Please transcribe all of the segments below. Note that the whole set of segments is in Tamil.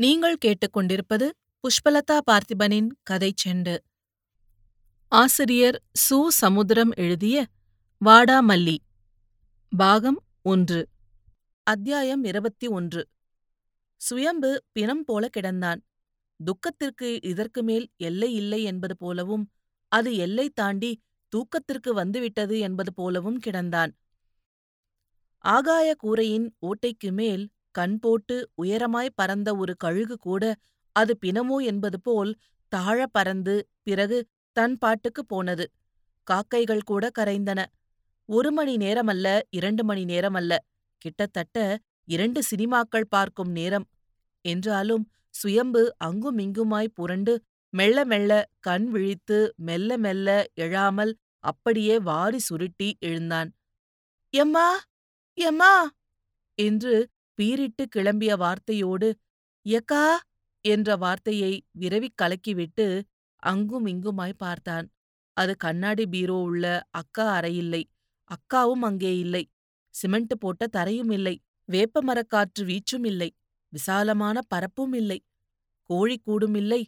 நீங்கள் கேட்டுக்கொண்டிருப்பது புஷ்பலதா பார்த்திபனின் கதைச் செண்டு. ஆசிரியர் சு. சமுத்திரம் எழுதிய வாடாமல்லி பாகம் ஒன்று அத்தியாயம் இருபத்தி ஒன்று. சுயம்பு பிணம் போல கிடந்தான். துக்கத்திற்கு இதற்கு மேல் எல்லை இல்லை என்பது போலவும் அது எல்லை தாண்டி தூக்கத்திற்கு வந்துவிட்டது என்பது போலவும் கிடந்தான். ஆகாய கூரையின் ஓட்டைக்கு மேல் கண் போட்டு உயரமாய் பறந்த ஒரு கழுகு கூட அது பிணமோ என்பது போல் தாழ பறந்து பிறகு தன் பாட்டுக்குப் போனது. காக்கைகள் கூட கரைந்தன. ஒரு மணி நேரமல்ல இரண்டு மணி நேரமல்ல. கிட்டத்தட்ட இரண்டு சினிமாக்கள் பார்க்கும் நேரம். என்றாலும் சுயம்பு அங்குமிங்குமாய் புரண்டு மெல்ல மெல்ல கண் விழித்து மெல்ல மெல்ல எழாமல் அப்படியே வாரி சுருட்டி எழுந்தான். எம்மா! எம்மா! என்று பீறிட்டு கிளம்பிய வார்த்தையோடு எக்கா என்ற வார்த்தையை விரவிக் கலக்கிவிட்டு அங்கும் இங்குமாய் பார்த்தான். அது கண்ணாடி பீரோ உள்ள அக்கா அறையில்லை. அக்காவும் அங்கே இல்லை. சிமெண்ட் போட்ட தரையும் இல்லை. வேப்ப மரக்காற்று வீச்சும் இல்லை. விசாலமான பரப்பும் இல்லை. கோழிக்கூடும் இல்லை.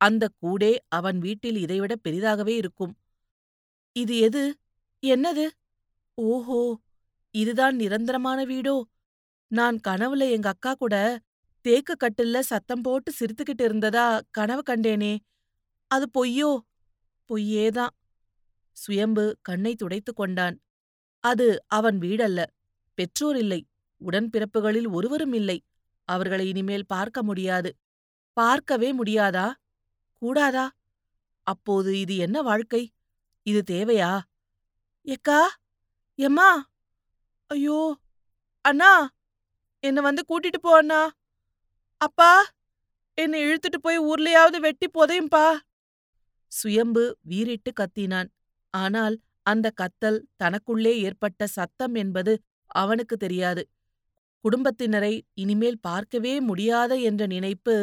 அந்த கூடே அவன் வீட்டில் இதைவிட பெரிதாகவே இருக்கும். இது எது? என்னது? ஓஹோ! இதுதான் நிரந்தரமான வீடோ? நான் கனவுல எங்க அக்கா கூட தேக்கு கட்டில்ல சத்தம் போட்டு சிரித்துக்கிட்டு இருந்ததா கனவு கண்டேனே. அது பொய்யோ? பொய்யேதான் சுயம்பு கண்ணை துடைத்துக் கொண்டான். அது அவன் வீடல்ல. பெற்றோர் இல்லை. உடன்பிறப்புகளில் ஒருவரும் இல்லை. அவர்களை இனிமேல் பார்க்க முடியாது. பார்க்கவே முடியாதா? கூடாதா? அப்போது இது என்ன வாழ்க்கை? இது தேவையா? எக்கா? எம்மா? ஐயோ! அண்ணா! என்னை வந்து கூட்டிட்டு போ அண்ணா. அப்பா என்னை இழுத்துட்டு போய் ஊர்லயாவது வெட்டி புதையும்பா. சுயம்பு வீறிட்டு கத்தினான். ஆனால் அந்த கத்தல் தனக்குள்ளே ஏற்பட்ட சத்தம் என்பது அவனுக்கு தெரியாது. குடும்பத்தினரை இனிமேல் பார்க்கவே முடியாத என்ற நினைப்பு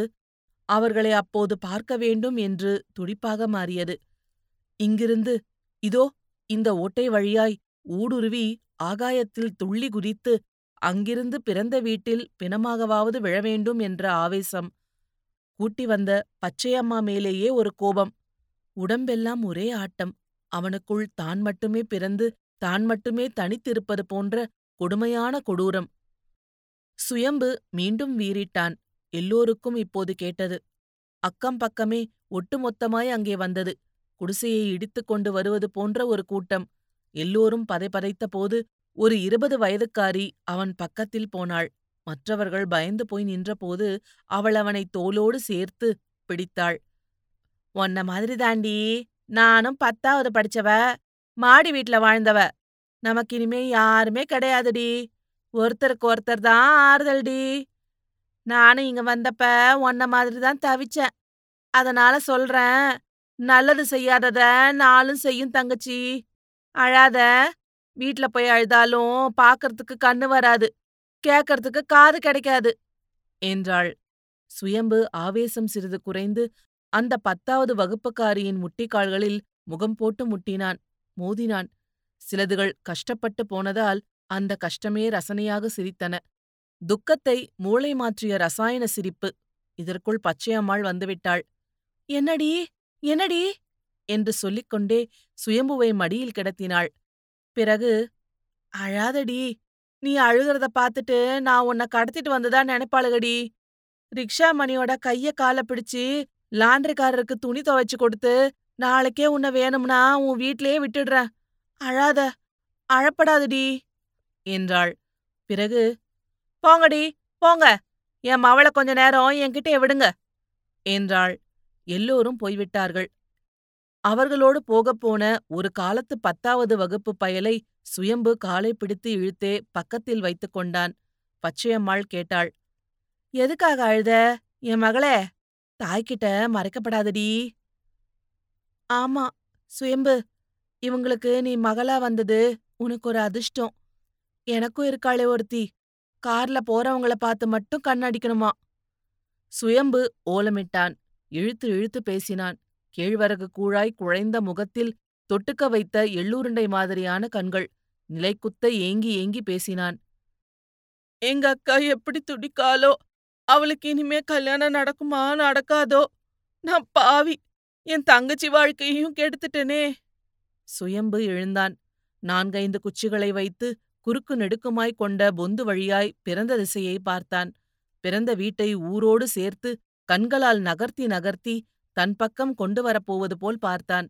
அவர்களை அப்போது பார்க்க வேண்டும் என்று துடிப்பாக மாறியது. இங்கிருந்து இதோ இந்த ஓட்டை வழியாய் ஊடுருவி ஆகாயத்தில் துள்ளி குதித்து அங்கிருந்து பிறந்த வீட்டில் பிணமாகவாவது விழவேண்டும் என்ற ஆவேசம். கூட்டி வந்த பச்சையம்மா மேலேயே ஒரு கோபம். உடம்பெல்லாம் ஒரே ஆட்டம். அவனுக்குள் தான் மட்டுமே பிறந்து தான் மட்டுமே தனித்திருப்பது போன்ற கொடுமையான கொடூரம். சுயம்பு மீண்டும் வீறிட்டான். எல்லோருக்கும் இப்போது கேட்டது. அக்கம் பக்கமே ஒட்டுமொத்தமாய் அங்கே வந்தது. குடிசையை இடித்துக் கொண்டு வருவது போன்ற ஒரு கூட்டம். எல்லோரும் பதைபதைத்த போது ஒரு இருபது வயதுக்காரி அவன் பக்கத்தில் போனாள். மற்றவர்கள் பயந்து போய் நின்றபோது அவள் அவனை தோளோடு சேர்த்து பிடித்தாள். உன்ன மாதிரி தாண்டி நானும் பத்தாவது படிச்சவ மாடி வீட்ல வாழ்ந்தவ. நமக்கு இனிமே யாருமே கிடையாதுடி. ஒருத்தருக்கு ஒருத்தர் தான் ஆறுதல்டி. நானும் இங்க வந்தப்ப உன்ன மாதிரி தான் தவிச்சேன். அதனால சொல்றேன் நல்லது செய்யாதத நாளும் செய்யும் தங்கச்சி. அழாத வீட்ல போய் அழுதாலும் பாக்கறதுக்கு கண்ணு வராது. கேக்கறதுக்கு காது கிடைக்காது என்றாள். சுயம்பு ஆவேசம் சிறிது குறைந்து அந்த பத்தாவது வகுப்புக்காரியின் முட்டிக்கால்களில் முகம் போட்டு முட்டினான் மோதினான். சிலதுகள் கஷ்டப்பட்டு போனதால் அந்த கஷ்டமே ரசனையாக சிரித்தன. துக்கத்தை மூளை மாற்றிய ரசாயன சிரிப்பு. இதற்குள் பச்சையம்மாள் வந்துவிட்டாள். என்னடி? என்னடி? என்று சொல்லிக்கொண்டே சுயம்புவை மடியில் கிடத்தினாள். பிறகு அழாதடி நீ அழுகிறத பாத்துட்டு நான் உன்னை கடத்திட்டு வந்ததா நினைப்பாளுகடி. ரிக்ஷா மணியோட கைய கால பிடிச்சு லாண்டரிக்காரருக்கு துணி துவைச்சு கொடுத்து நாளைக்கே உன்னை வேணும்னா உன் வீட்லயே விட்டுடுறேன். அழாத அழப்படாதடி என்றாள். பிறகு போங்கடி போங்க. என் மவளை கொஞ்ச நேரம் என்கிட்ட விடுங்க என்றாள். எல்லோரும் போய்விட்டார்கள். அவர்களோடு போகப்போன ஒரு காலத்து பத்தாவது வகுப்பு பயலை சுயம்பு காலை பிடித்து இழுத்தே பக்கத்தில் வைத்துக் கொண்டான். பச்சையம்மாள் கேட்டாள் எதுக்காக அழுத? என் மகளே தாய்கிட்ட மறைக்கப்படாதடி. ஆமா சுயம்பு இவங்களுக்கு நீ மகளா வந்தது உனக்கு ஒரு அதிர்ஷ்டம். எனக்கும் இருக்காளே ஒருத்தி கார்ல போறவங்கள பார்த்து மட்டும் கண்ணடிக்கணுமா? சுயம்பு ஓலமிட்டான் இழுத்து இழுத்து பேசினான். கேழ்வரகு கூழாய் குழைந்த முகத்தில் தொட்டுக்க வைத்த எள்ளுருண்டை மாதிரியான கண்கள் நிலைக்குத்த ஏங்கி ஏங்கி பேசினான். எங்க அக்கா எப்படி துடிக்காலோ அவளுக்கு இனிமே கல்யாணம் நடக்குமா நடக்காதோ? நான் பாவி என் தங்கச்சி வாழ்க்கையையும் கெடுத்துட்டனே. சுயம்பு எழுந்தான். நான்கைந்து குச்சிகளை வைத்து குறுக்கு நெடுக்குமாய் கொண்ட பொந்து வழியாய் பிறந்த திசையை பார்த்தான். பிறந்த வீட்டை ஊரோடு சேர்த்து கண்களால் நகர்த்தி நகர்த்தி தன் பக்கம் கொண்டு வரப்போவது போல் பார்த்தான்.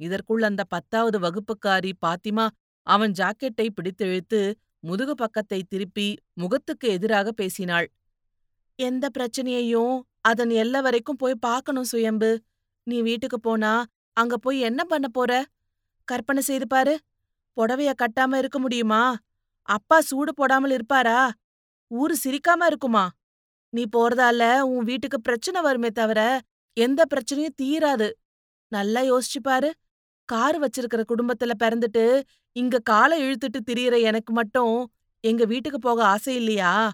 இதற்குள் அந்த பத்தாவது வகுப்புக்காரி பாத்திமா அவன் ஜாக்கெட்டை பிடித்திழுத்து முதுகு பக்கத்தை திருப்பி முகத்துக்கு எதிராக பேசினாள். எந்த பிரச்சனையையும் அதன் எல்லா வரைக்கும் போய் பார்க்கணும் சுயம்பு. நீ வீட்டுக்கு போனா அங்க போய் என்ன பண்ண போற? கற்பனை செய்து பாரு. புடவைய கட்டாம இருக்க முடியுமா? அப்பா சூடு போடாமல் இருப்பாரா? ஊரு சிரிக்காம இருக்குமா? நீ போறதால உன் வீட்டுக்கு பிரச்சனை வருமே தவிர எந்த பிரச்சனையும் தீராது. நல்லா யோசிச்சு பாரு. கார் வச்சிருக்கிற குடும்பத்துல பிறந்துட்டு இங்க காலை இழுத்துட்டு திரியற எனக்கு மட்டும் எங்க வீட்டுக்கு போக ஆசை இல்லையா?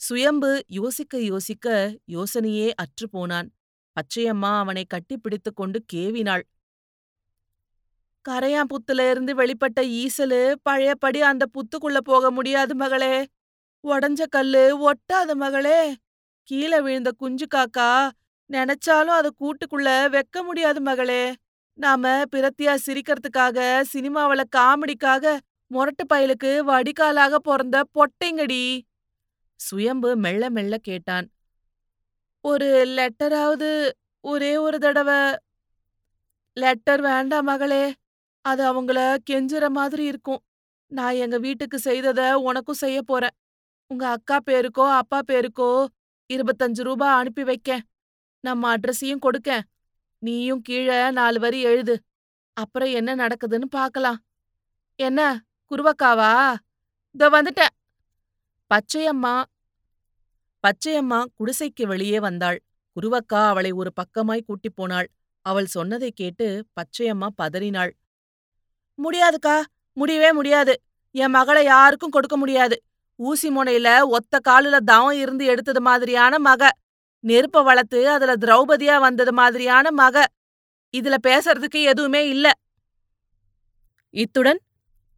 சுயம்பு யோசிக்க யோசிக்க யோசனையே அற்று போனான். பச்சையம்மா அவனை கட்டிப்பிடித்து கொண்டு கேவினாள். கரையாம்புத்துல இருந்து வெளிப்பட்ட ஈசலு பழையபடி அந்த புத்துக்குள்ள போக முடியாது மகளே. உடஞ்ச கல்லு ஒட்டாத மகளே. கீழே விழுந்த குஞ்சு காக்கா நினைச்சாலும் அத கூட்டுக்குள்ள வைக்க முடியாது மகளே. நாம பிரத்தியா சிரிக்கிறதுக்காக சினிமாவில காமெடிக்காக மொரட்டு பயலுக்கு வடிகாலாக பிறந்த பொட்டைங்கடி. சுயம்பு மெல்ல மெல்ல கேட்டான். ஒரு லெட்டராவது ஒரே ஒரு தடவை. லெட்டர் வேண்டாம் மகளே. அது அவங்கள கெஞ்சுற மாதிரி இருக்கும். நான் எங்க வீட்டுக்கு செய்தத உனக்கும் செய்ய போறேன். உங்க அக்கா பேருக்கோ அப்பா பேருக்கோ இருபத்தஞ்சு ரூபா அனுப்பி வைக்கேன். நம்ம அட்ரஸையும் கொடுக்கேன் நீயும் கீழே நாலு வரி எழுது. அப்புறம் என்ன நடக்குதுன்னு பார்க்கலாம். என்ன குருவக்காவா? இதோ வந்துட்டேன். பச்சையம்மா. பச்சையம்மா குடிசைக்கு வெளியே வந்தாள். குருவக்கா அவளை ஒரு பக்கமாய் கூட்டிப் போனாள். அவள் சொன்னதைக் கேட்டு பச்சையம்மா பதறினாள். முடியாதுக்கா முடியவே முடியாது. என் மகளை யாருக்கும் கொடுக்க முடியாது. ஊசி முனையில ஒத்த காலுல தவம் இருந்து எடுத்தது மாதிரியான மக. நெருப்ப வளர்த்து அதுல திரௌபதியா வந்தது மாதிரியான மக. இதுல பேசுறதுக்கு எதுவுமே இல்ல. இத்துடன்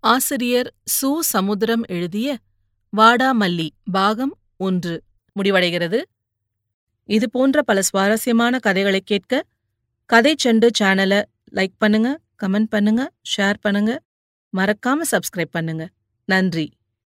ஆசிரியர் சு. சமுத்திரம் எழுதிய வாடாமல்லி பாகம் ஒன்று முடிவடைகிறது. இது போன்ற பல சுவாரஸ்யமான கதைகளை கேட்க கதை செண்டு சேனலை லைக் பண்ணுங்க கமெண்ட் பண்ணுங்க ஷேர் பண்ணுங்க. மறக்காம சப்ஸ்கிரைப் பண்ணுங்க. நன்றி.